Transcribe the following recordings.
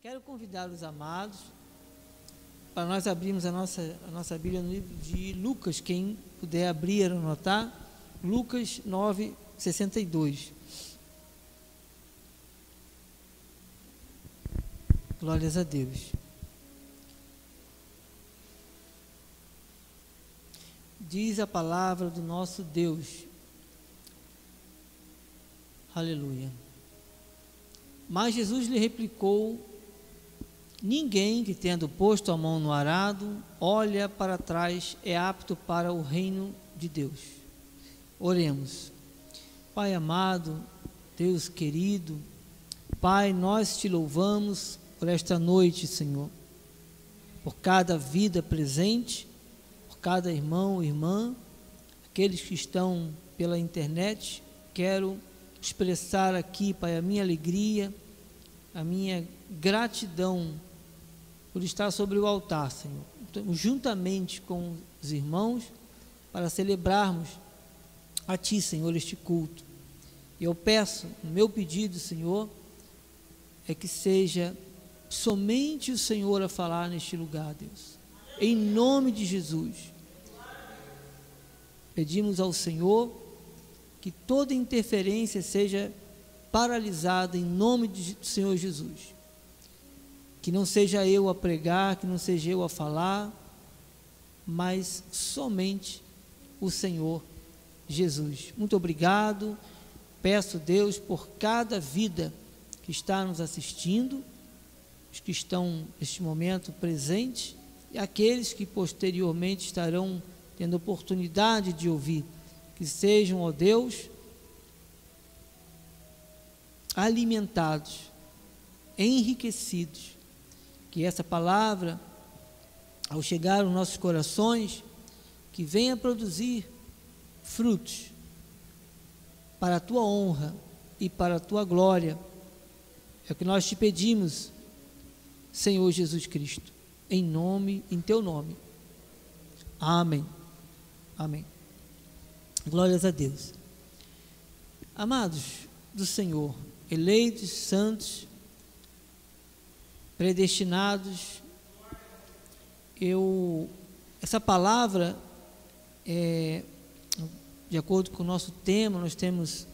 Quero convidar os amados para nós abrirmos a nossa, a nossa Bíblia no livro de Lucas, quem puder abrir, anotar, Lucas 9, 62. Glórias a Deus. Diz a palavra do nosso Deus. Aleluia. Mas Jesus lhe replicou: Ninguém que, tendo posto a mão no arado, olha para trás, é apto para o reino de Deus. Oremos. Pai amado, Deus querido, Pai, nós te louvamos por esta noite, Senhor, por cada vida presente, por cada irmão, irmã, aqueles que estão pela internet. Quero expressar aqui, Pai, a minha alegria, a minha gratidão por estar sobre o altar, Senhor, juntamente com os irmãos, para celebrarmos a Ti, Senhor, este culto. E eu peço, o meu pedido, Senhor, é que seja somente o Senhor a falar neste lugar, Deus. Em nome de Jesus. Pedimos ao Senhor que toda interferência seja paralisada em nome do Senhor Jesus que não seja eu a pregar, que não seja eu a falar, mas somente o Senhor Jesus. Muito obrigado. Peço, Deus, por cada vida que está nos assistindo, os que estão neste momento presentes e aqueles que posteriormente estarão tendo oportunidade de ouvir, que sejam, ó Deus, alimentados, enriquecidos que essa palavra, ao chegar aos nossos corações, que venha produzir frutos para a tua honra e para a tua glória. É o que nós te pedimos, Senhor Jesus Cristo, em nome, em teu nome. Amém. Amém. Glórias a Deus. Amados do Senhor, eleitos, santos, predestinados. Eu, essa palavra, é, de acordo com o nosso tema, nós temos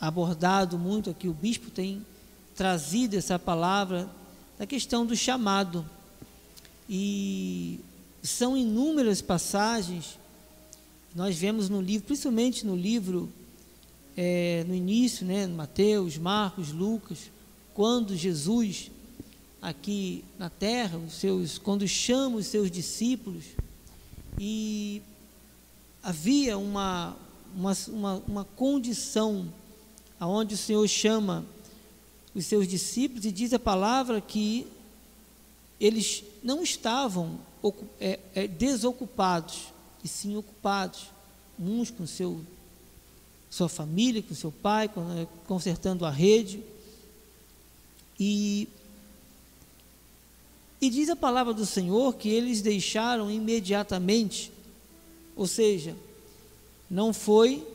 abordado muito aqui, o bispo tem trazido essa palavra da questão do chamado. E são inúmeras passagens, nós vemos no livro, principalmente no livro, é, no início, né, Mateus, Marcos, Lucas, quando Jesus aqui na terra, os seus, quando chama os seus discípulos, e havia uma, uma, uma, uma condição aonde o Senhor chama os seus discípulos e diz a palavra que eles não estavam é, é, desocupados, e sim ocupados, uns com seu, sua família, com seu pai, consertando a rede. E e diz a palavra do Senhor que eles deixaram imediatamente, ou seja, não foi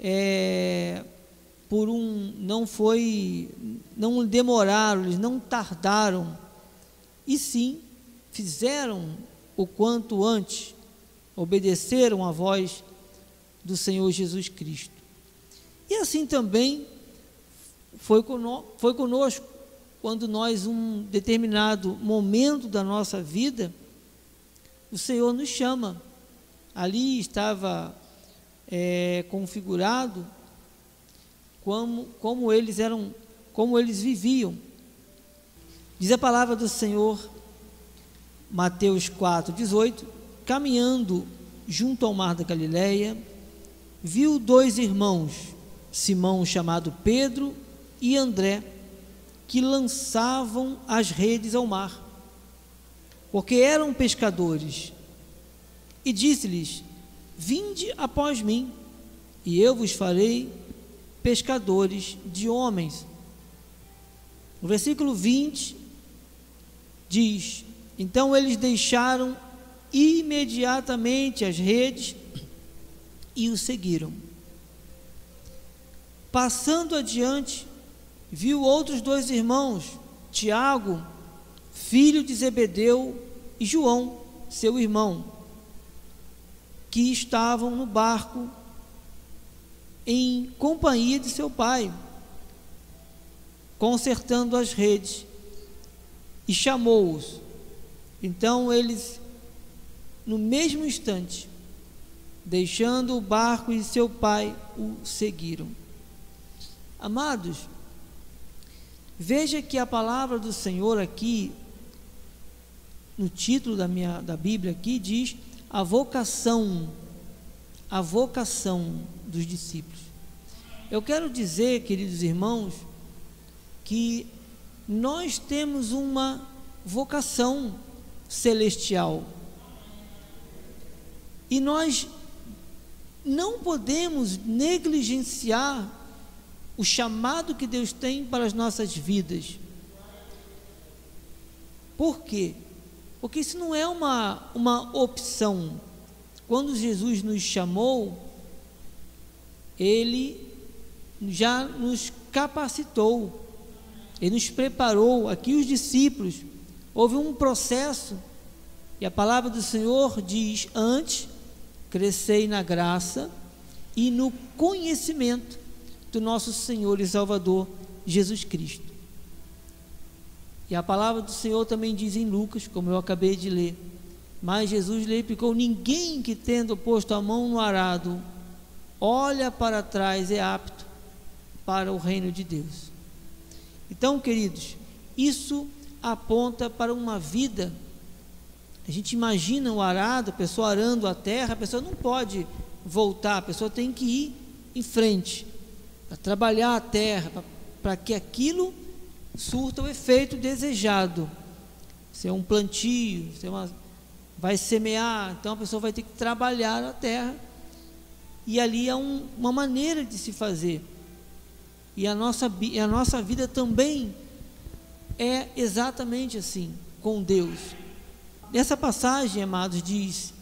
é, por um, não foi, não demoraram, eles não tardaram, e sim fizeram o quanto antes, obedeceram a voz do Senhor Jesus Cristo. E assim também foi conosco quando nós, um determinado momento da nossa vida, o Senhor nos chama. Ali estava é, configurado como, como eles eram, como eles viviam. Diz a palavra do Senhor, Mateus 4, 18: caminhando junto ao mar da Galileia, viu dois irmãos, Simão chamado Pedro e André que lançavam as redes ao mar, porque eram pescadores. E disse-lhes: Vinde após mim, e eu vos farei pescadores de homens. No versículo 20 diz: Então eles deixaram imediatamente as redes e o seguiram. Passando adiante, viu outros dois irmãos, Tiago filho de Zebedeu, e João, seu irmão, que estavam no barco em companhia de seu pai, consertando as redes, e chamou-os. Então eles, no mesmo instante, deixando o barco e seu pai, o seguiram. Amados, veja que a palavra do Senhor aqui, no título da minha da Bíblia aqui diz a vocação, a vocação dos discípulos. Eu quero dizer, queridos irmãos, que nós temos uma vocação celestial. E nós não podemos negligenciar o chamado que Deus tem para as nossas vidas. Por quê? Porque isso não é uma, uma opção. Quando Jesus nos chamou, Ele já nos capacitou, Ele nos preparou. Aqui, os discípulos, houve um processo, e a palavra do Senhor diz: antes, crescei na graça e no conhecimento do nosso Senhor e Salvador Jesus Cristo. E a palavra do Senhor também diz em Lucas, como eu acabei de ler. Mas Jesus lhe replicou: Ninguém que tendo posto a mão no arado, olha para trás, é apto para o reino de Deus. Então, queridos, isso aponta para uma vida. A gente imagina o arado, a pessoa arando a terra, a pessoa não pode voltar, a pessoa tem que ir em frente, para trabalhar a terra, para que aquilo surta o efeito desejado. Se é um plantio, se é uma, vai semear, então a pessoa vai ter que trabalhar a terra. E ali é um, uma maneira de se fazer. E a nossa, a nossa vida também é exatamente assim, com Deus. Nessa passagem, amados, diz: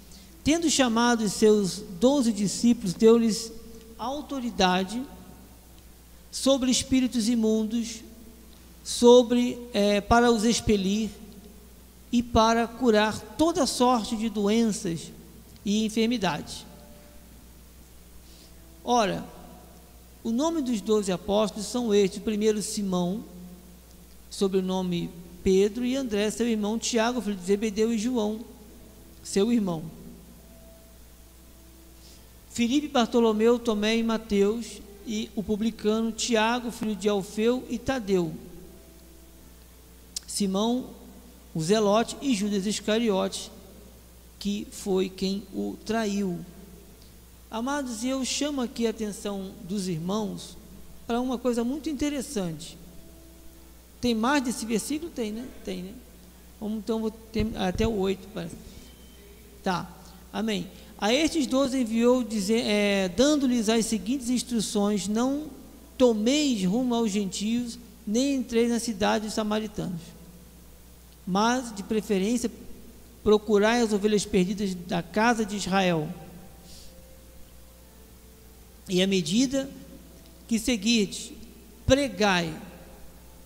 Tendo chamado os seus doze discípulos, deu-lhes autoridade sobre espíritos imundos sobre é, para os expelir e para curar toda sorte de doenças e enfermidades. Ora, o nome dos doze apóstolos são estes: o primeiro Simão, sobrenome Pedro, e André, seu irmão, Tiago, filho de Zebedeu, e João, seu irmão. Filipe, Bartolomeu, Tomé e Mateus, e o publicano Tiago, filho de Alfeu, e Tadeu, Simão, o Zelote e Judas Iscariote, que foi quem o traiu. Amados, eu chamo aqui a atenção dos irmãos para uma coisa muito interessante. Tem mais desse versículo? Tem, né? Tem, né? Vamos então vou ter, até o 8. Parece. Tá, amém. A estes doze enviou, é, dando-lhes as seguintes instruções: Não tomeis rumo aos gentios, nem entreis na cidade dos samaritanos mas de preferência procurai as ovelhas perdidas da casa de Israel. E à medida que seguirdes, pregai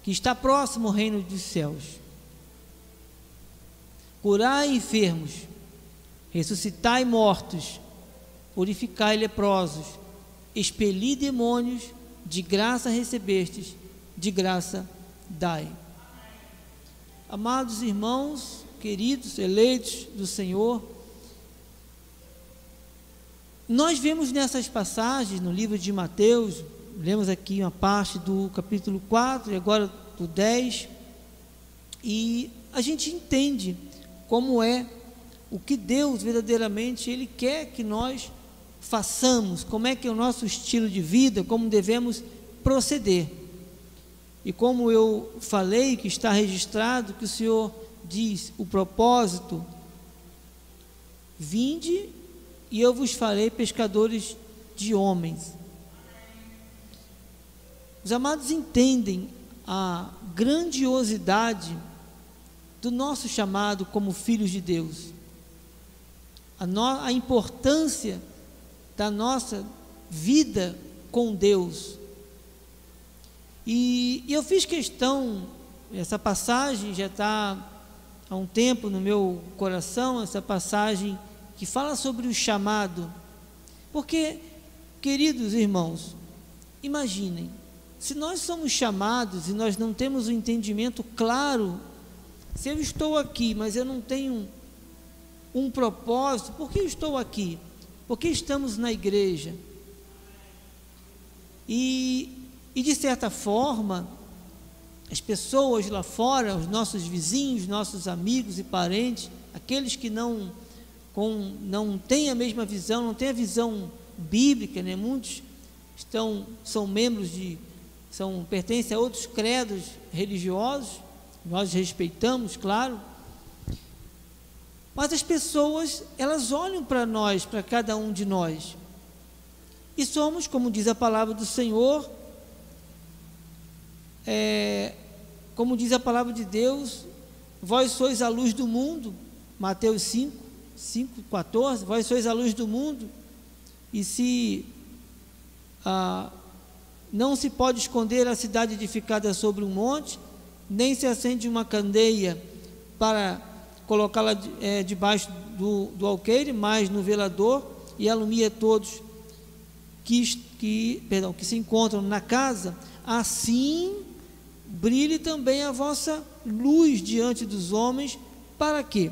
que está próximo o reino dos céus. Curai enfermos, ressuscitai mortos, purificai leprosos, expeli demônios, de graça recebestes, de graça dai. Amados irmãos, queridos, eleitos do Senhor, nós vemos nessas passagens no livro de Mateus, lemos aqui uma parte do capítulo 4 e agora do 10, e a gente entende como é o que Deus verdadeiramente ele quer que nós façamos, como é que é o nosso estilo de vida, como devemos proceder. E como eu falei, que está registrado, que o Senhor diz o propósito: vinde e eu vos farei pescadores de homens. Os amados entendem a grandiosidade do nosso chamado como filhos de Deus, a, no, a importância da nossa vida com Deus, e, e eu fiz questão, essa passagem já está há um tempo no meu coração essa passagem que fala sobre o chamado. Porque, queridos irmãos, imaginem, se nós somos chamados e nós não temos o um entendimento claro, se eu estou aqui, mas eu não tenho um propósito, por que estou aqui? Por que estamos na igreja? E, e de certa forma, as pessoas lá fora, os nossos vizinhos, nossos amigos e parentes, aqueles que não, com, não têm a mesma visão, não têm a visão bíblica, né? muitos estão, são membros de, são, pertencem a outros credos religiosos, nós respeitamos, claro, mas as pessoas, elas olham para nós, para cada um de nós, e somos, como diz a palavra do Senhor, é, como diz a palavra de Deus, vós sois a luz do mundo, Mateus 5, 5, 14, vós sois a luz do mundo, e se ah, não se pode esconder a cidade edificada sobre um monte, nem se acende uma candeia para colocá-la é, debaixo do, do alqueire, mas no velador, e alumia todos que, que, perdão, que se encontram na casa, assim brilhe também a vossa luz diante dos homens, para quê?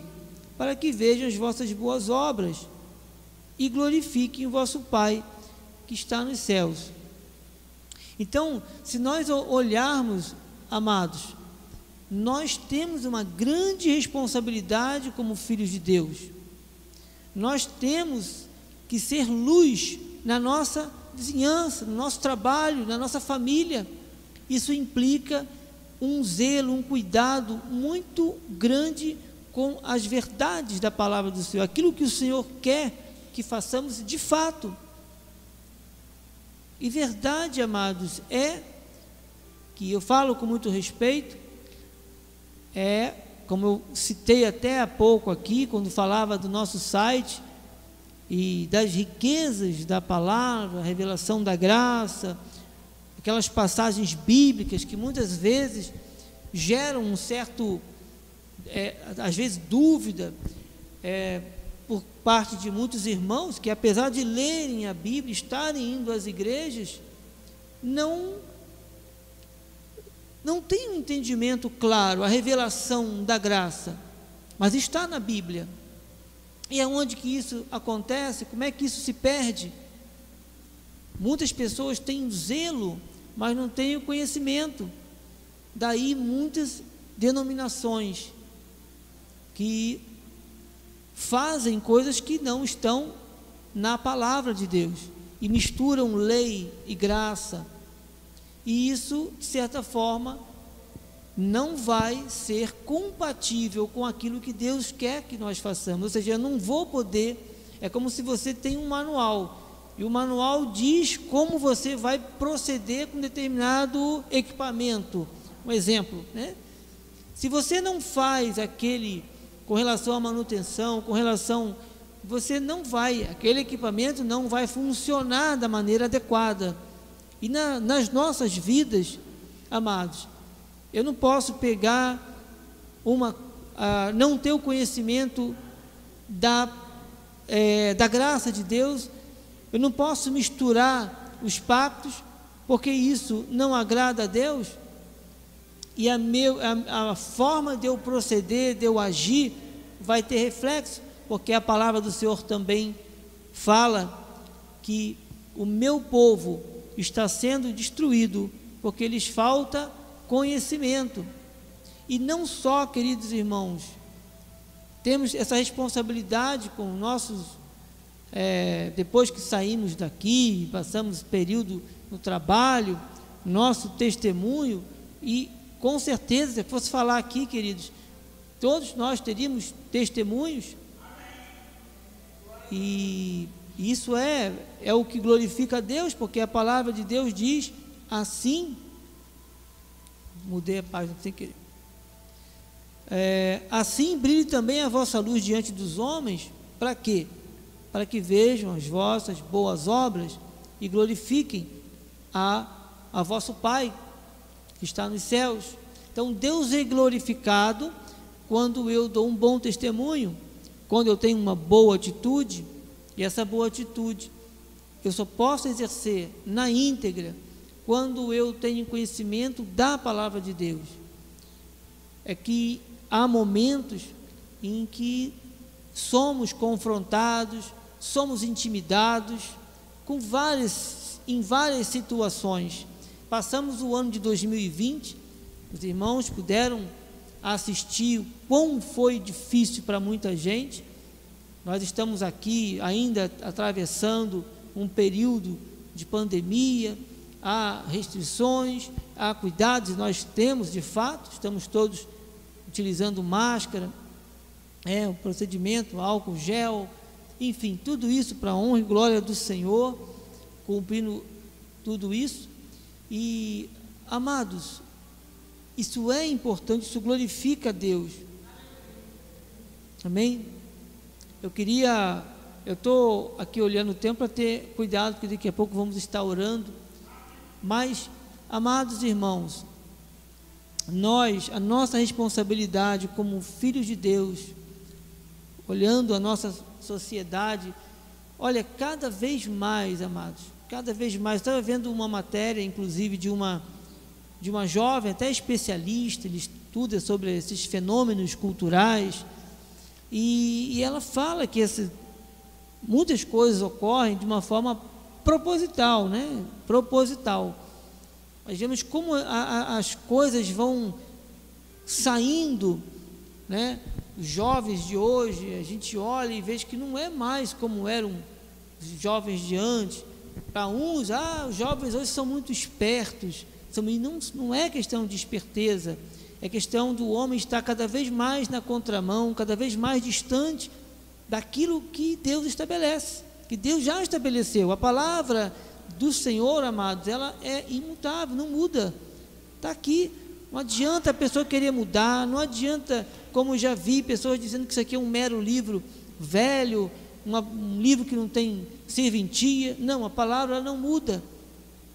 Para que vejam as vossas boas obras e glorifiquem o vosso Pai que está nos céus. Então, se nós olharmos, amados, nós temos uma grande responsabilidade como filhos de Deus. Nós temos que ser luz na nossa vizinhança, no nosso trabalho, na nossa família. Isso implica um zelo, um cuidado muito grande com as verdades da palavra do Senhor, aquilo que o Senhor quer que façamos de fato. E verdade, amados, é que eu falo com muito respeito, é, como eu citei até há pouco aqui, quando falava do nosso site e das riquezas da palavra, a revelação da graça, aquelas passagens bíblicas que muitas vezes geram um certo, é, às vezes, dúvida é, por parte de muitos irmãos que, apesar de lerem a Bíblia, estarem indo às igrejas, não não tem um entendimento claro, a revelação da graça, mas está na Bíblia. E aonde que isso acontece? Como é que isso se perde? Muitas pessoas têm zelo mas não têm o conhecimento. Daí muitas denominações que fazem coisas que não estão na palavra de Deus e misturam lei e graça. E isso, de certa forma, não vai ser compatível com aquilo que Deus quer que nós façamos. Ou seja, eu não vou poder. É como se você tem um manual e o manual diz como você vai proceder com determinado equipamento. Um exemplo, né? Se você não faz aquele com relação à manutenção, com relação você não vai, aquele equipamento não vai funcionar da maneira adequada. E na, nas nossas vidas, amados, eu não posso pegar uma, não ter o conhecimento da, é, da graça de Deus eu não posso misturar os pactos, porque isso não agrada a Deus. E a, meu, a, a forma de eu proceder, de eu agir, vai ter reflexo, porque a palavra do Senhor também fala que o meu povo está sendo destruído porque lhes falta conhecimento. E não só, queridos irmãos, temos essa responsabilidade com nossos é, depois que saímos daqui, passamos período no trabalho, nosso testemunho, e com certeza, se fosse falar aqui, queridos, todos nós teríamos testemunhos, e isso é, é o que glorifica a Deus, porque a palavra de Deus diz assim. Mudei a página sem querer. É, assim brilhe também a vossa luz diante dos homens, para quê? para que vejam as vossas boas obras e glorifiquem a, a vosso Pai que está nos céus. Então, Deus é glorificado quando eu dou um bom testemunho, quando eu tenho uma boa atitude, e essa boa atitude eu só posso exercer na íntegra quando eu tenho conhecimento da palavra de Deus. É que há momentos em que somos confrontados, somos intimidados com várias, em várias situações. Passamos o ano de 2020, os irmãos puderam assistir o quão foi difícil para muita gente. Nós estamos aqui ainda atravessando um período de pandemia, há restrições, há cuidados, nós temos de fato, estamos todos utilizando máscara, é, o procedimento, álcool gel, enfim, tudo isso para a honra e glória do Senhor, cumprindo tudo isso. E, amados, isso é importante, isso glorifica a Deus. Amém? Eu queria, eu estou aqui olhando o tempo para ter cuidado, porque daqui a pouco vamos estar orando. Mas, amados irmãos, nós, a nossa responsabilidade como filhos de Deus, olhando a nossa sociedade, olha, cada vez mais, amados, cada vez mais, estava vendo uma matéria, inclusive, de uma, de uma jovem, até especialista, ele estuda sobre esses fenômenos culturais, e, e ela fala que esse, muitas coisas ocorrem de uma forma proposital, né? Proposital. Nós vemos como a, a, as coisas vão saindo, né? Os jovens de hoje, a gente olha e vê que não é mais como eram os jovens de antes. Para uns, ah, os jovens hoje são muito espertos. Não, não é questão de esperteza, é questão do homem estar cada vez mais na contramão, cada vez mais distante daquilo que Deus estabelece, que Deus já estabeleceu. A palavra do Senhor, amados, ela é imutável, não muda. Está aqui. Não adianta a pessoa querer mudar, não adianta, como já vi pessoas dizendo que isso aqui é um mero livro velho, uma, um livro que não tem serventia. Não, a palavra não muda.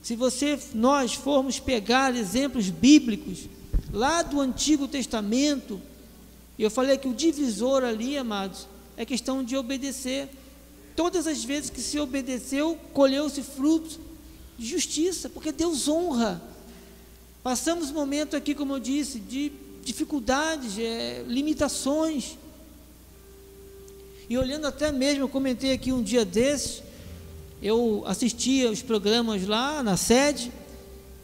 Se você, nós formos pegar exemplos bíblicos lá do Antigo Testamento, eu falei que o divisor ali, amados, é questão de obedecer. Todas as vezes que se obedeceu, colheu-se frutos de justiça, porque Deus honra. Passamos momento aqui, como eu disse, de dificuldades, é, limitações. E olhando até mesmo, eu comentei aqui um dia desses, eu assistia os programas lá na sede,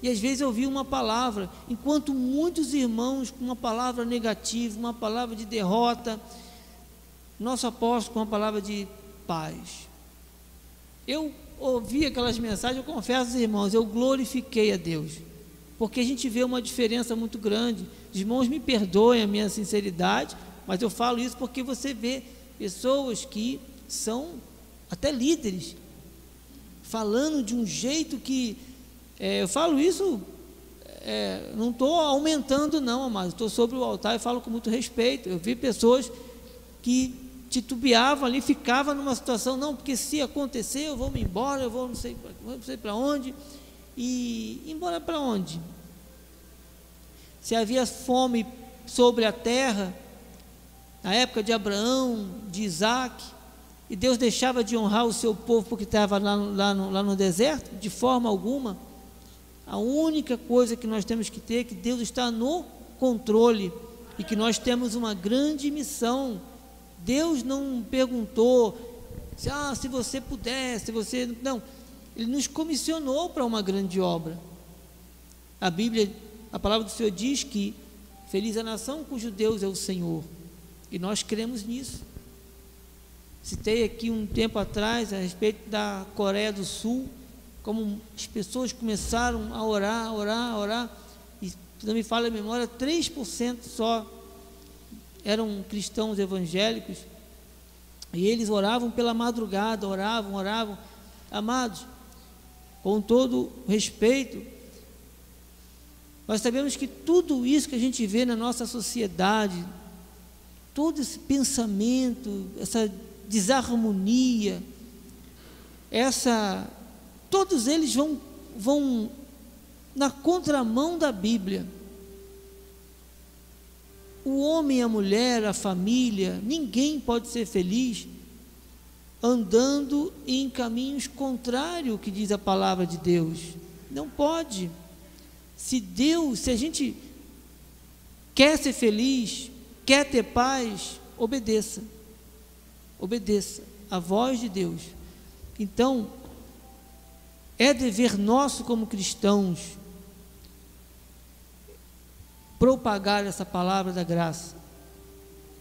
e às vezes eu ouvia uma palavra, enquanto muitos irmãos com uma palavra negativa, uma palavra de derrota, nosso apóstolo com uma palavra de paz. Eu ouvi aquelas mensagens, eu confesso, irmãos, eu glorifiquei a Deus porque a gente vê uma diferença muito grande. Os irmãos me perdoem a minha sinceridade, mas eu falo isso porque você vê pessoas que são até líderes, falando de um jeito que. É, eu falo isso, é, não estou aumentando, não, mas estou sobre o altar e falo com muito respeito. Eu vi pessoas que titubeavam ali, ficavam numa situação, não, porque se acontecer, eu vou me embora, eu vou não sei, sei para onde. E embora para onde? Se havia fome sobre a terra, na época de Abraão, de Isaac, e Deus deixava de honrar o seu povo porque estava lá, lá, lá no deserto? De forma alguma. A única coisa que nós temos que ter é que Deus está no controle e que nós temos uma grande missão. Deus não perguntou se, ah, se você puder, se você. Não, ele nos comissionou para uma grande obra. A Bíblia, a palavra do Senhor diz que feliz a nação cujo Deus é o Senhor. E nós cremos nisso. Citei aqui um tempo atrás a respeito da Coreia do Sul, como as pessoas começaram a orar, orar, orar, e não me falha a memória, 3% só eram cristãos evangélicos, e eles oravam pela madrugada, oravam, oravam. Amados, com todo respeito, nós sabemos que tudo isso que a gente vê na nossa sociedade, todo esse pensamento, essa desarmonia, essa, todos eles vão, vão na contramão da Bíblia. o homem, a mulher, a família, ninguém pode ser feliz andando em caminhos contrários ao que diz a palavra de Deus. Não pode. Se Deus, se a gente quer ser feliz, quer ter paz, obedeça. Obedeça a voz de Deus. Então, é dever nosso como cristãos propagar essa palavra da graça.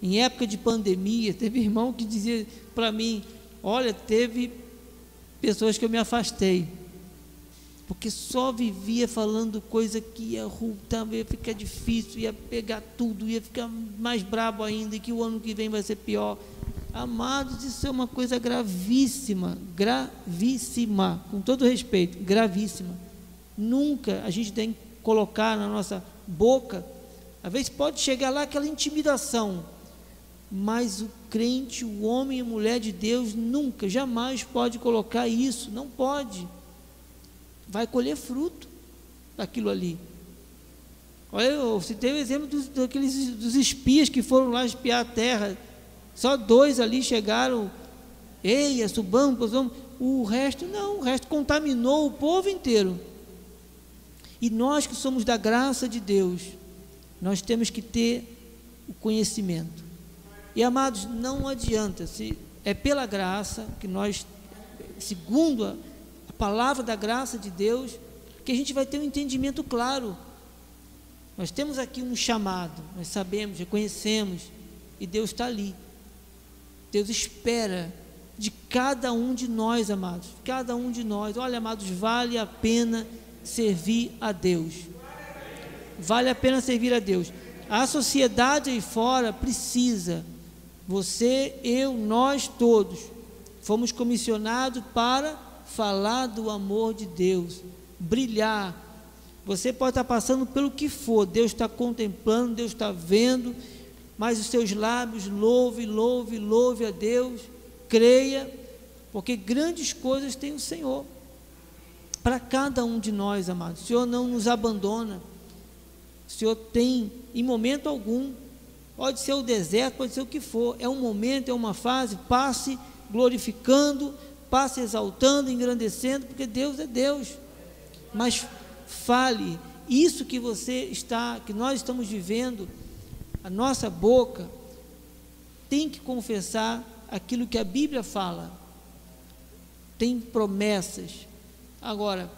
Em época de pandemia, teve irmão que dizia para mim: Olha, teve pessoas que eu me afastei, porque só vivia falando coisa que ia, ia ficar difícil, ia pegar tudo, ia ficar mais brabo ainda, e que o ano que vem vai ser pior. Amados, isso é uma coisa gravíssima, gravíssima, com todo respeito, gravíssima. Nunca a gente tem que colocar na nossa boca, às vezes pode chegar lá aquela intimidação, mas o crente, o homem e a mulher de Deus, nunca, jamais pode colocar isso, não pode. Vai colher fruto daquilo ali. Olha, eu citei o exemplo dos, daqueles, dos espias que foram lá espiar a terra só dois ali chegaram, eia, subamos, vamos. O resto não, o resto contaminou o povo inteiro. E nós que somos da graça de Deus, nós temos que ter o conhecimento. E amados, não adianta, se é pela graça que nós, segundo a, a palavra da graça de Deus, que a gente vai ter um entendimento claro. Nós temos aqui um chamado, nós sabemos, reconhecemos, e Deus está ali. Deus espera de cada um de nós, amados. Cada um de nós. Olha, amados, vale a pena servir a Deus. Vale a pena servir a Deus. A sociedade aí fora precisa. Você, eu, nós todos fomos comissionados para falar do amor de Deus, brilhar. Você pode estar passando pelo que for, Deus está contemplando, Deus está vendo mas os seus lábios louve, louve, louve a Deus, creia, porque grandes coisas tem o Senhor para cada um de nós, amados. O Senhor não nos abandona. O Senhor tem, em momento algum, pode ser o deserto, pode ser o que for, é um momento, é uma fase, passe glorificando, passe exaltando, engrandecendo, porque Deus é Deus. Mas fale, isso que você está, que nós estamos vivendo, a nossa boca tem que confessar aquilo que a Bíblia fala. Tem promessas. Agora,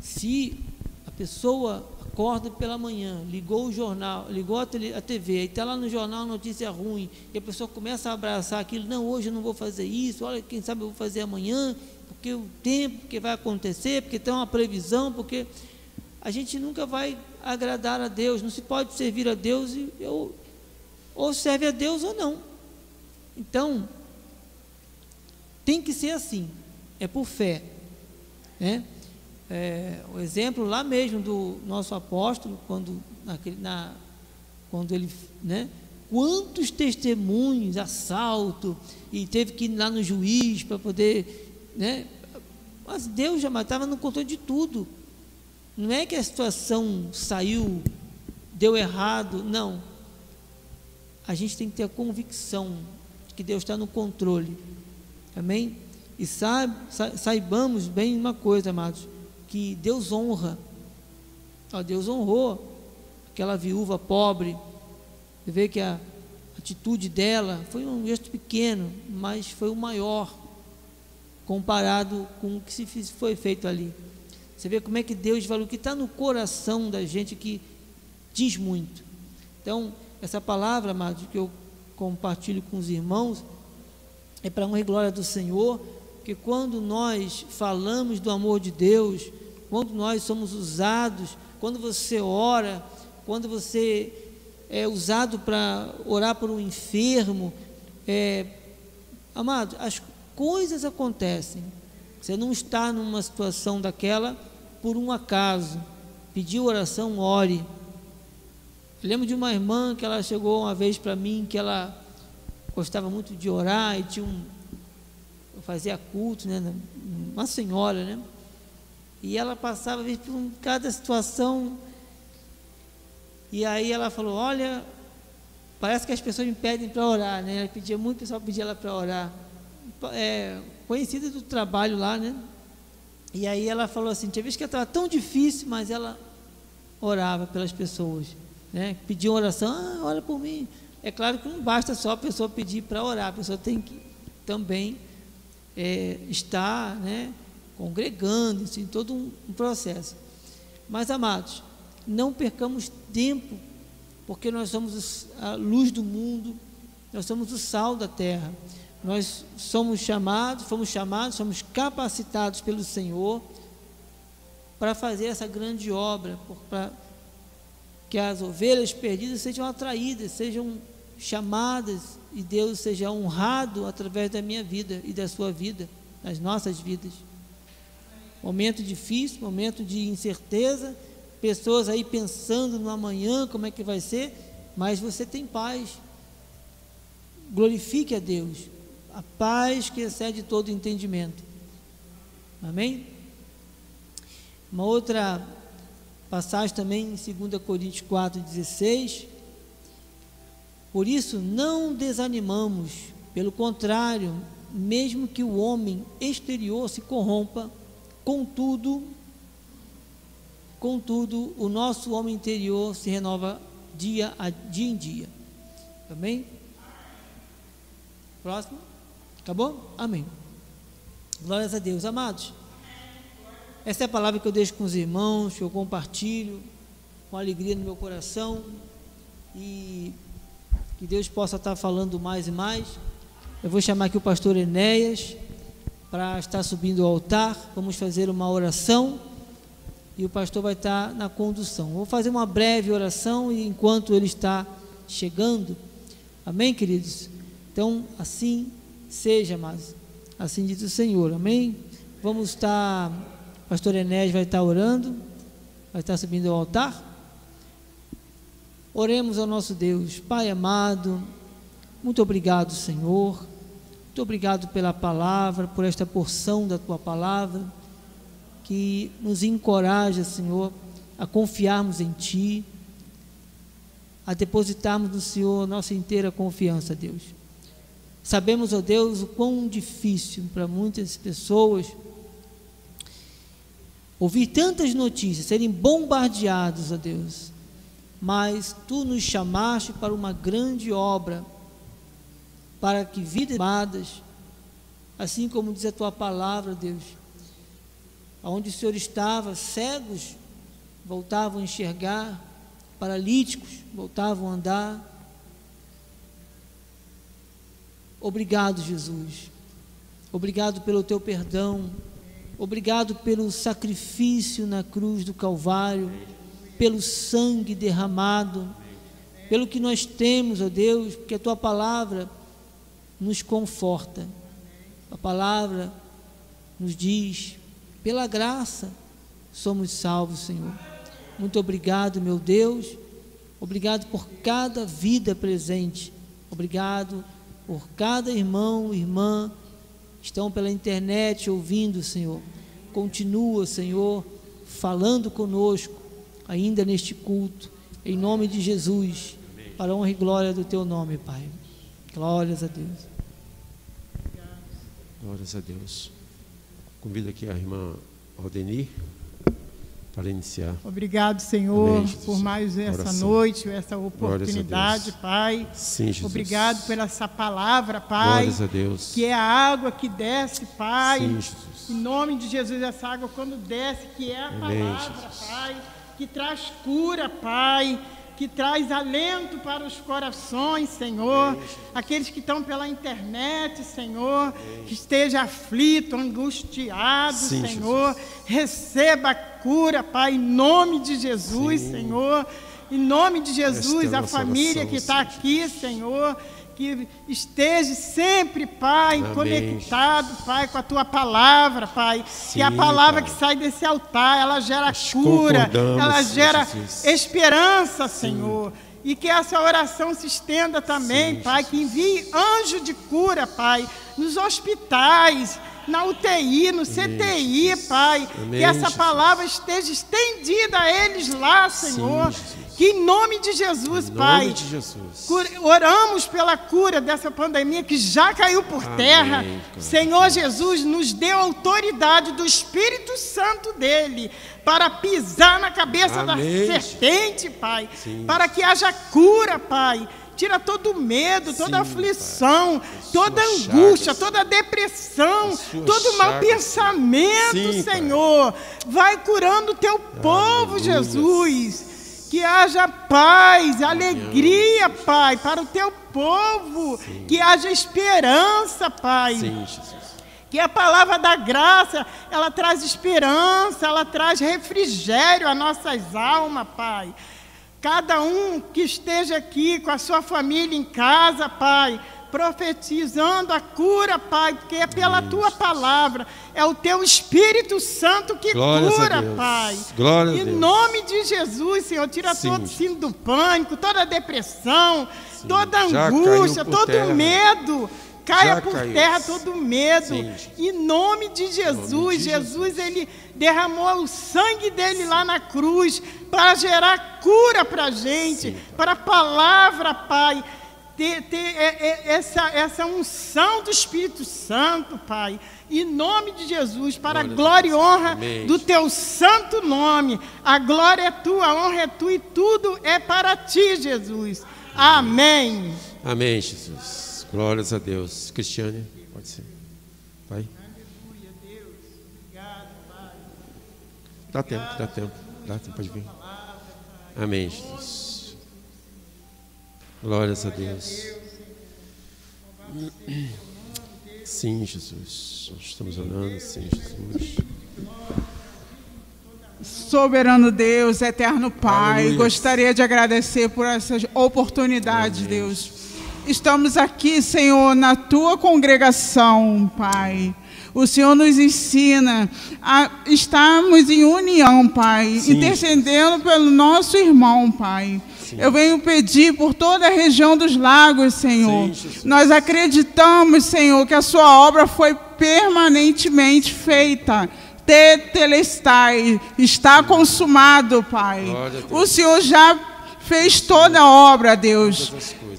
se a pessoa acorda pela manhã, ligou o jornal, ligou a, TV, e está lá no jornal notícia ruim, e a pessoa começa a abraçar aquilo, não, hoje eu não vou fazer isso, olha, quem sabe eu vou fazer amanhã, porque o tempo que vai acontecer, porque tem uma previsão, porque a gente nunca vai agradar a Deus, não se pode servir a Deus e eu ou serve a Deus ou não. Então, tem que ser assim, é por fé. Né? É, o exemplo lá mesmo do nosso apóstolo, quando, naquele, na, quando ele, né? Quantos testemunhos, assalto, e teve que ir lá no juiz para poder, né? Mas Deus já estava no controle de tudo. Não é que a situação saiu, deu errado, não a gente tem que ter a convicção de que Deus está no controle. Amém? E saibamos bem uma coisa, amados, que Deus honra. Ó, Deus honrou aquela viúva pobre. Você vê que a atitude dela foi um gesto pequeno, mas foi o maior comparado com o que se foi feito ali. Você vê como é que Deus valeu o que está no coração da gente que diz muito. Então, essa palavra, amados, que eu compartilho com os irmãos, é para honra e glória do Senhor, que quando nós falamos do amor de Deus, quando nós somos usados, quando você ora, quando você é usado para orar por um enfermo, é, amado, as coisas acontecem. Você não está numa situação daquela por um acaso. Pediu oração, ore. Eu lembro de uma irmã que ela chegou uma vez para mim que ela gostava muito de orar e tinha um fazia culto, né, uma senhora, né? E ela passava vezes, por cada situação. E aí ela falou: "Olha, parece que as pessoas me pedem para orar, né? Ela pedia muito, o pessoal pedia ela para orar. É, conhecida do trabalho lá, né? E aí ela falou assim, tinha vezes que estava tão difícil, mas ela orava pelas pessoas, né? Pediam oração, ah, ora por mim. É claro que não basta só a pessoa pedir para orar, a pessoa tem que também é, estar, né? Congregando, assim, todo um, um processo. Mas, amados, não percamos tempo, porque nós somos a luz do mundo, nós somos o sal da terra. Nós somos chamados, fomos chamados, somos capacitados pelo Senhor para fazer essa grande obra, para que as ovelhas perdidas sejam atraídas, sejam chamadas e Deus seja honrado através da minha vida e da sua vida, das nossas vidas. Momento difícil, momento de incerteza, pessoas aí pensando no amanhã, como é que vai ser, mas você tem paz. Glorifique a Deus, a paz que excede todo entendimento. Amém? Uma outra passagem também em 2 Coríntios 4,16. Por isso não desanimamos, pelo contrário, mesmo que o homem exterior se corrompa, contudo, contudo, o nosso homem interior se renova dia a dia em dia. Amém? Próximo. Acabou? Amém. Glórias a Deus. Amados, essa é a palavra que eu deixo com os irmãos, que eu compartilho com alegria no meu coração e que Deus possa estar falando mais e mais. Eu vou chamar aqui o pastor Enéas para estar subindo ao altar. Vamos fazer uma oração e o pastor vai estar na condução. Vou fazer uma breve oração e enquanto ele está chegando, amém, queridos? Então, assim seja, mas assim diz o Senhor, amém? Vamos estar, pastor Enés vai estar orando, vai estar subindo ao altar. Oremos ao nosso Deus, Pai amado, muito obrigado, Senhor, muito obrigado pela palavra, por esta porção da tua palavra, que nos encoraja, Senhor, a confiarmos em Ti, a depositarmos no Senhor nossa inteira confiança, Deus. Sabemos, ó Deus, o quão difícil para muitas pessoas ouvir tantas notícias, serem bombardeados, ó Deus, mas tu nos chamaste para uma grande obra, para que vidas amadas, assim como diz a tua palavra, Deus, aonde o Senhor estava, cegos voltavam a enxergar, paralíticos voltavam a andar. Obrigado, Jesus. Obrigado pelo teu perdão. Obrigado pelo sacrifício na cruz do Calvário pelo sangue derramado, pelo que nós temos, ó Deus, porque a tua palavra nos conforta. A palavra nos diz, pela graça somos salvos, Senhor. Muito obrigado, meu Deus. Obrigado por cada vida presente. Obrigado por cada irmão, irmã que estão pela internet ouvindo, Senhor. Continua, Senhor, falando conosco, ainda neste culto, em nome de Jesus, para a honra e glória do teu nome, Pai. Glórias a Deus. Glórias a Deus. Convido aqui a irmã Aldenir para iniciar. Obrigado, Senhor, Amém, por mais essa Oração. noite, essa oportunidade, Pai. Sim, Jesus. Obrigado por essa palavra, Pai. Glórias a Deus. Que é a água que desce, Pai. Sim, Jesus. Em nome de Jesus, essa água quando desce, que é a Amém, palavra, Jesus. Pai que traz cura, Pai, que traz alento para os corações, Senhor. Aqueles que estão pela internet, Senhor, que esteja aflito, angustiado, Sim, Senhor. Jesus. Receba a cura, Pai, em nome de Jesus, Sim. Senhor. Em nome de Jesus, é a, a família que está aqui, Senhor que esteja sempre, Pai, Amém. conectado, Pai, com a tua palavra, Pai. Sim, que a palavra pai. que sai desse altar, ela gera Nós cura, ela gera Jesus. esperança, Senhor. Sim. E que essa oração se estenda também, Sim, Pai, que envie anjo de cura, Pai, nos hospitais, na UTI, no CTI, Pai. Amém, que essa palavra esteja estendida a eles lá, Senhor Que em nome de Jesus, Em Pai, nome de Jesus. oramos pela cura dessa pandemia que já caiu por Amém, terra. Pai. Senhor Jesus, nos deu autoridade do Espírito Santo dele para pisar na cabeça Amém. da serpente, Pai, Sim. para que haja cura, Pai. Tira todo medo, toda Sim, aflição, As toda angústia, chagas. toda depressão, todo mau chagas, pensamento, Sim, Pai. Senhor. Vai curando o teu povo, Aleluia. Jesus. Que haja paz, alegria, Pai, para o teu povo. Que haja esperança, Pai. Sim, Jesus. Que a palavra da graça, ela traz esperança, ela traz refrigério às nossas almas, Pai. Cada um que esteja aqui com a sua família em casa, Pai, profetizando a cura, Pai, porque é pela tua palavra, é o teu Espírito Santo que Glórias cura. Pai. Glória a em nome de Jesus, Senhor, tira Sim. todo o síndrome do pânico, toda a depressão, toda a angústia, todo o medo. Caia Já por caiu. terra todo medo. Sim. Em nome de Jesus, nome de Jesus, ele derramou o sangue dele lá na cruz para gerar cura para a gente, para a palavra, Pai. Ter, ter é, é, essa, essa unção do Espírito Santo, Pai. Em nome de Jesus, para a Glória a glória e Deus. honra Amém. do teu santo nome. A glória é tua, a honra é tua e tudo é para ti, Jesus. Amém. Amém, Jesus. Glórias a Deus. Cristiane, pode ser. Vai. Dá tempo, dá tempo. Dá tempo, pode vir. Amém, Jesus. Glórias a Deus. Sim, Jesus. Nós estamos orando, sim, Jesus. Soberano Deus, eterno Pai, Aleluia. gostaria de agradecer por essa oportunidade, Deus. Estamos aqui, Senhor, na tua congregação, Pai. O Senhor nos ensina a estarmos em união, Pai, Sim. intercedendo pelo nosso irmão, Pai. Eu venho pedir por toda a região dos lagos, Senhor. Sim. Nós acreditamos, Senhor, que a sua obra foi permanentemente feita. Tetelestai, está consumado, Pai. O Senhor já fez toda a obra, Deus.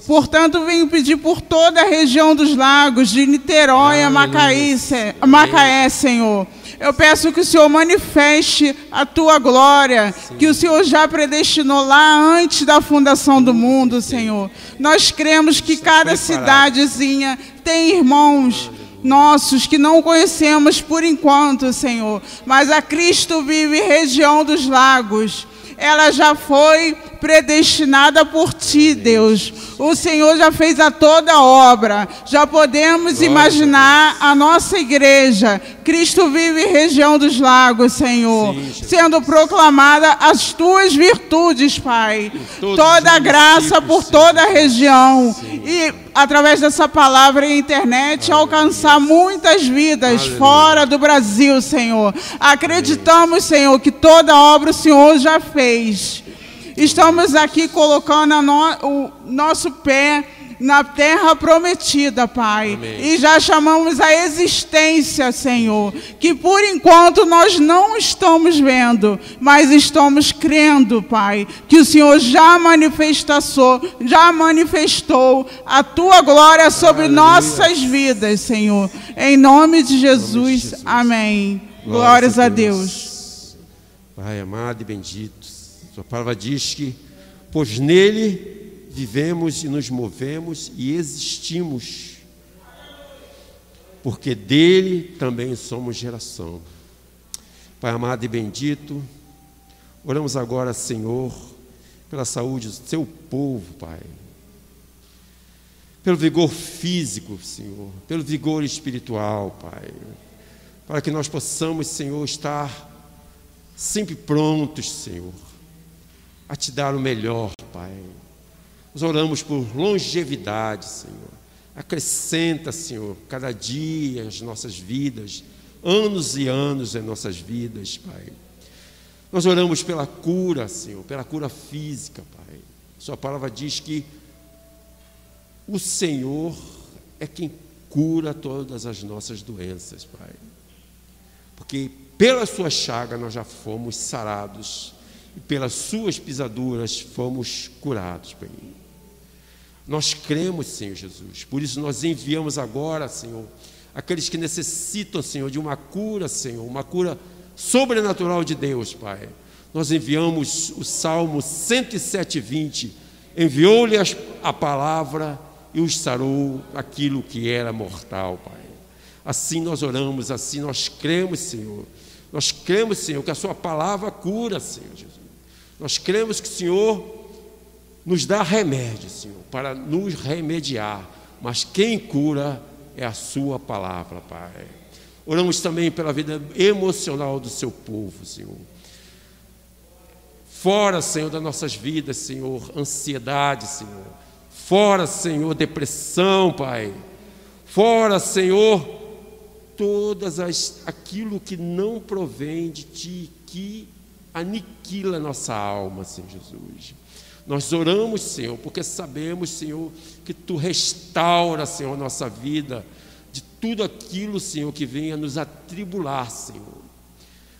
Portanto, venho pedir por toda a região dos lagos, de Niterói a Macaé, Senhor. Eu peço que o Senhor manifeste a tua glória, que o Senhor já predestinou lá antes da fundação do mundo, Senhor. Nós cremos que cada cidadezinha tem irmãos nossos que não conhecemos por enquanto, Senhor. Mas a Cristo vive região dos lagos. Ela já foi predestinada por ti, Deus. O Senhor já fez a toda obra. Já podemos Glória a imaginar a nossa igreja. Cristo vive região dos lagos, Senhor. Sim, sendo proclamada as tuas virtudes, Pai. Toda a graça por toda a região. E através dessa palavra e internet alcançar muitas vidas Aleluia. fora do Brasil, Senhor. Acreditamos, Senhor, que toda obra o Senhor já fez. Estamos aqui colocando no- o nosso pé na terra prometida, Pai. Amém. E já chamamos a existência, Senhor, que por enquanto nós não estamos vendo, mas estamos crendo, Pai, que o Senhor já manifestou, já manifestou a tua glória sobre Aleluia. nossas vidas, Senhor. Em nome de Jesus. Jesus. Amém. Glórias a Deus. Pai amado e bendito, Sua palavra diz que, pois nele vivemos e nos movemos e existimos, porque dele também somos geração. Pai amado e bendito, oramos agora, Senhor, pela saúde do seu povo, Pai. Pelo vigor físico, Senhor, pelo vigor espiritual, Pai para que nós possamos, Senhor, estar sempre prontos, Senhor, a te dar o melhor, Pai. Nós oramos por longevidade, Senhor. Acrescenta, Senhor, cada dia as nossas vidas, anos e anos em nossas vidas, Pai. Nós oramos pela cura, Senhor, pela cura física, Pai. Sua palavra diz que o Senhor é quem cura todas as nossas doenças, Pai porque pela sua chaga nós já fomos sarados e pelas suas pisaduras fomos curados, Pai. Nós cremos, Senhor Jesus, por isso nós enviamos agora, Senhor, aqueles que necessitam, Senhor, de uma cura, Senhor, uma cura sobrenatural de Deus, Pai. Nós enviamos o Salmo 107, 20. Enviou-lhe a palavra e os sarou aquilo que era mortal, Pai. Assim nós oramos, assim nós cremos, Senhor. Nós cremos, Senhor, que a Sua palavra cura, Senhor Jesus. Nós cremos que o Senhor nos dá remédio, Senhor, para nos remediar. Mas quem cura é a Sua palavra, Pai. Oramos também pela vida emocional do Seu povo, Senhor. Fora, Senhor, das nossas vidas, Senhor, ansiedade, Senhor. Fora, Senhor, depressão, Pai. Fora, Senhor, todas as aquilo que não provém de ti, que aniquila nossa alma, Senhor Jesus. Nós oramos, Senhor, porque sabemos, Senhor, que tu restaura, Senhor, nossa vida de tudo aquilo, Senhor, que venha nos atribular, Senhor.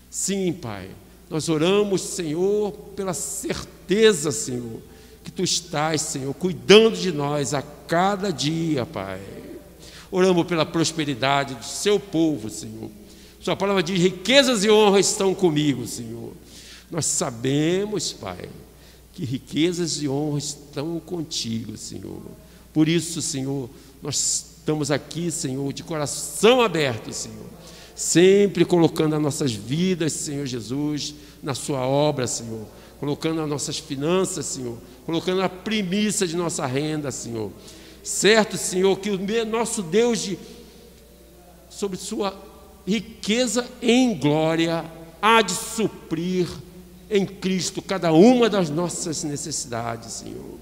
Sim, Pai. Nós oramos, Senhor, pela certeza, Senhor, que tu estás, Senhor, cuidando de nós a cada dia, Pai. Oramos pela prosperidade do seu povo, Senhor. Sua palavra diz: riquezas e honras estão comigo, Senhor. Nós sabemos, Pai, que riquezas e honras estão contigo, Senhor. Por isso, Senhor, nós estamos aqui, Senhor, de coração aberto, Senhor. Sempre colocando as nossas vidas, Senhor Jesus, na Sua obra, Senhor. Colocando as nossas finanças, Senhor. Colocando a primícia de nossa renda, Senhor Certo, Senhor, que o nosso Deus, de, sobre Sua riqueza em glória, há de suprir em Cristo cada uma das nossas necessidades, Senhor.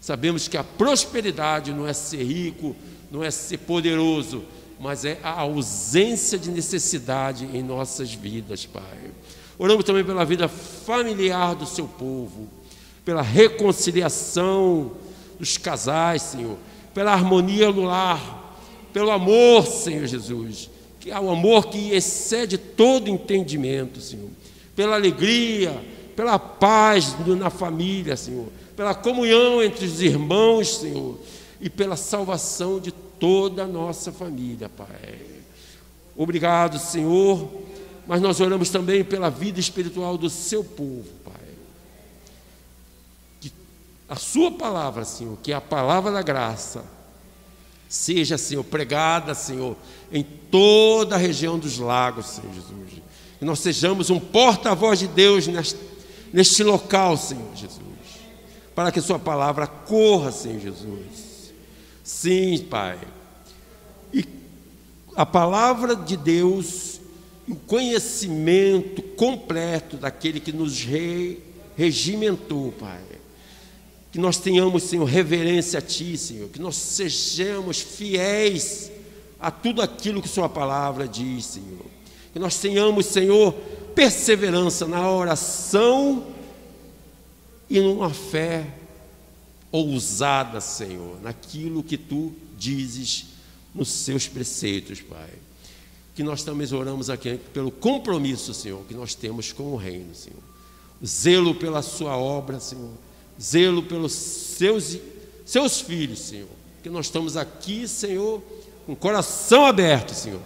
Sabemos que a prosperidade não é ser rico, não é ser poderoso, mas é a ausência de necessidade em nossas vidas, Pai. Oramos também pela vida familiar do seu povo, pela reconciliação dos casais, Senhor, pela harmonia no lar, pelo amor, Senhor Jesus, que é o amor que excede todo entendimento, Senhor, pela alegria, pela paz na família, Senhor, pela comunhão entre os irmãos, Senhor, e pela salvação de toda a nossa família, Pai. Obrigado, Senhor, mas nós oramos também pela vida espiritual do seu povo, Pai. Que a sua palavra, Senhor, que é a palavra da graça, seja, Senhor, pregada, Senhor, em toda a região dos lagos, Senhor Jesus. Que nós sejamos um porta-voz de Deus neste, neste local, Senhor Jesus. Para que Sua palavra corra, Senhor Jesus. Sim, Pai. E a palavra de Deus, o conhecimento completo daquele que nos re, regimentou, Pai que nós tenhamos, Senhor, reverência a Ti, Senhor, que nós sejamos fiéis a tudo aquilo que Sua palavra diz, Senhor. Que nós tenhamos, Senhor, perseverança na oração e numa fé ousada, Senhor, naquilo que Tu dizes nos Seus preceitos, Pai. Que nós também oramos aqui pelo compromisso, Senhor, que nós temos com o Reino, Senhor. Zelo pela Sua obra, Senhor zelo pelos seus, seus filhos, Senhor. Que nós estamos aqui, Senhor, com o coração aberto, Senhor,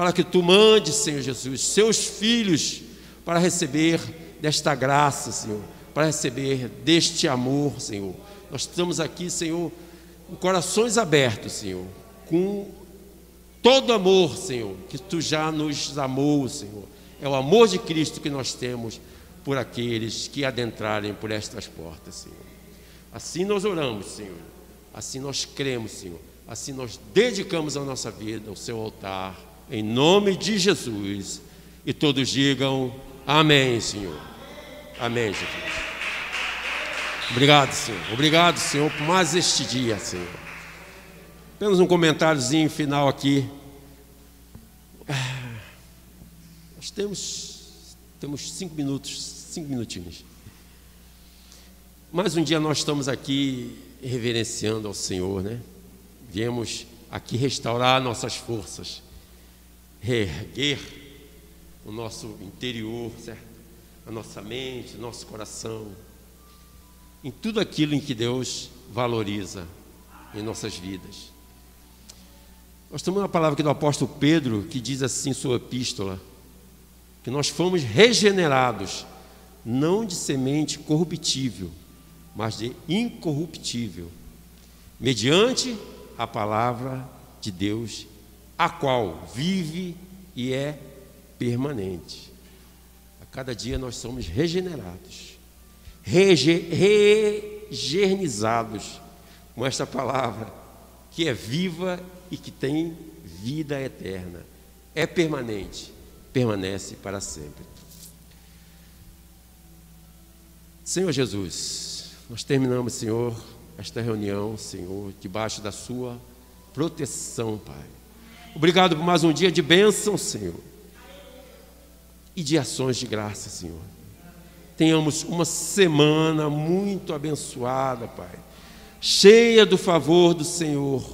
para que tu mandes, Senhor Jesus, seus filhos para receber desta graça, Senhor, para receber deste amor, Senhor. Nós estamos aqui, Senhor, com corações abertos, Senhor, com todo amor, Senhor, que tu já nos amou, Senhor. É o amor de Cristo que nós temos por aqueles que adentrarem por estas portas, Senhor. Assim nós oramos, Senhor. Assim nós cremos, Senhor. Assim nós dedicamos a nossa vida ao seu altar, em nome de Jesus. E todos digam amém, Senhor. Amém, Jesus. Obrigado, Senhor. Obrigado, Senhor, por mais este dia, Senhor. Temos um comentáriozinho final aqui. Ah, nós temos temos cinco minutos, cinco minutinhos. Mais um dia nós estamos aqui reverenciando ao Senhor, né? Viemos aqui restaurar nossas forças, reerguer o nosso interior, certo? a nossa mente, nosso coração, em tudo aquilo em que Deus valoriza em nossas vidas. Nós temos uma palavra aqui do apóstolo Pedro que diz assim em sua epístola: que nós fomos regenerados, não de semente corruptível, mas de incorruptível, mediante a palavra de Deus, a qual vive e é permanente. A cada dia nós somos regenerados, rege, regernizados com esta palavra, que é viva e que tem vida eterna, é permanente, permanece para sempre. Senhor Jesus, nós terminamos, Senhor, esta reunião, Senhor, debaixo da Sua proteção, Pai. Obrigado por mais um dia de bênção, Senhor, e de ações de graça, Senhor. Tenhamos uma semana muito abençoada, Pai, cheia do favor do Senhor.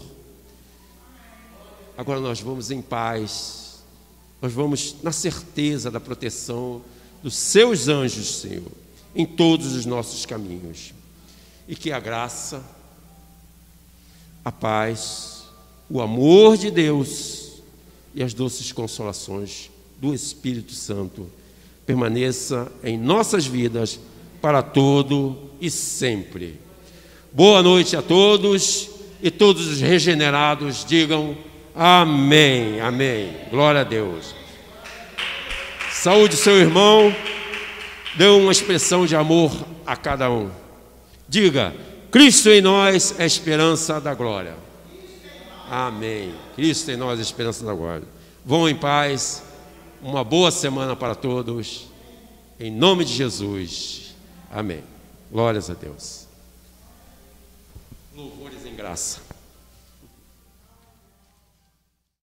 Agora nós vamos em paz, nós vamos na certeza da proteção dos Seus anjos, Senhor, em todos os nossos caminhos. E que a graça, a paz, o amor de Deus e as doces consolações do Espírito Santo permaneça em nossas vidas para todo e sempre. Boa noite a todos e todos os regenerados digam amém, amém. Glória a Deus. Saúde seu irmão, dê uma expressão de amor a cada um. Diga: Cristo em nós é a esperança da glória. Amém. Cristo em nós a esperança da glória. Vão em paz. Uma boa semana para todos. Em nome de Jesus. Amém. Glórias a Deus. Louvores em graça.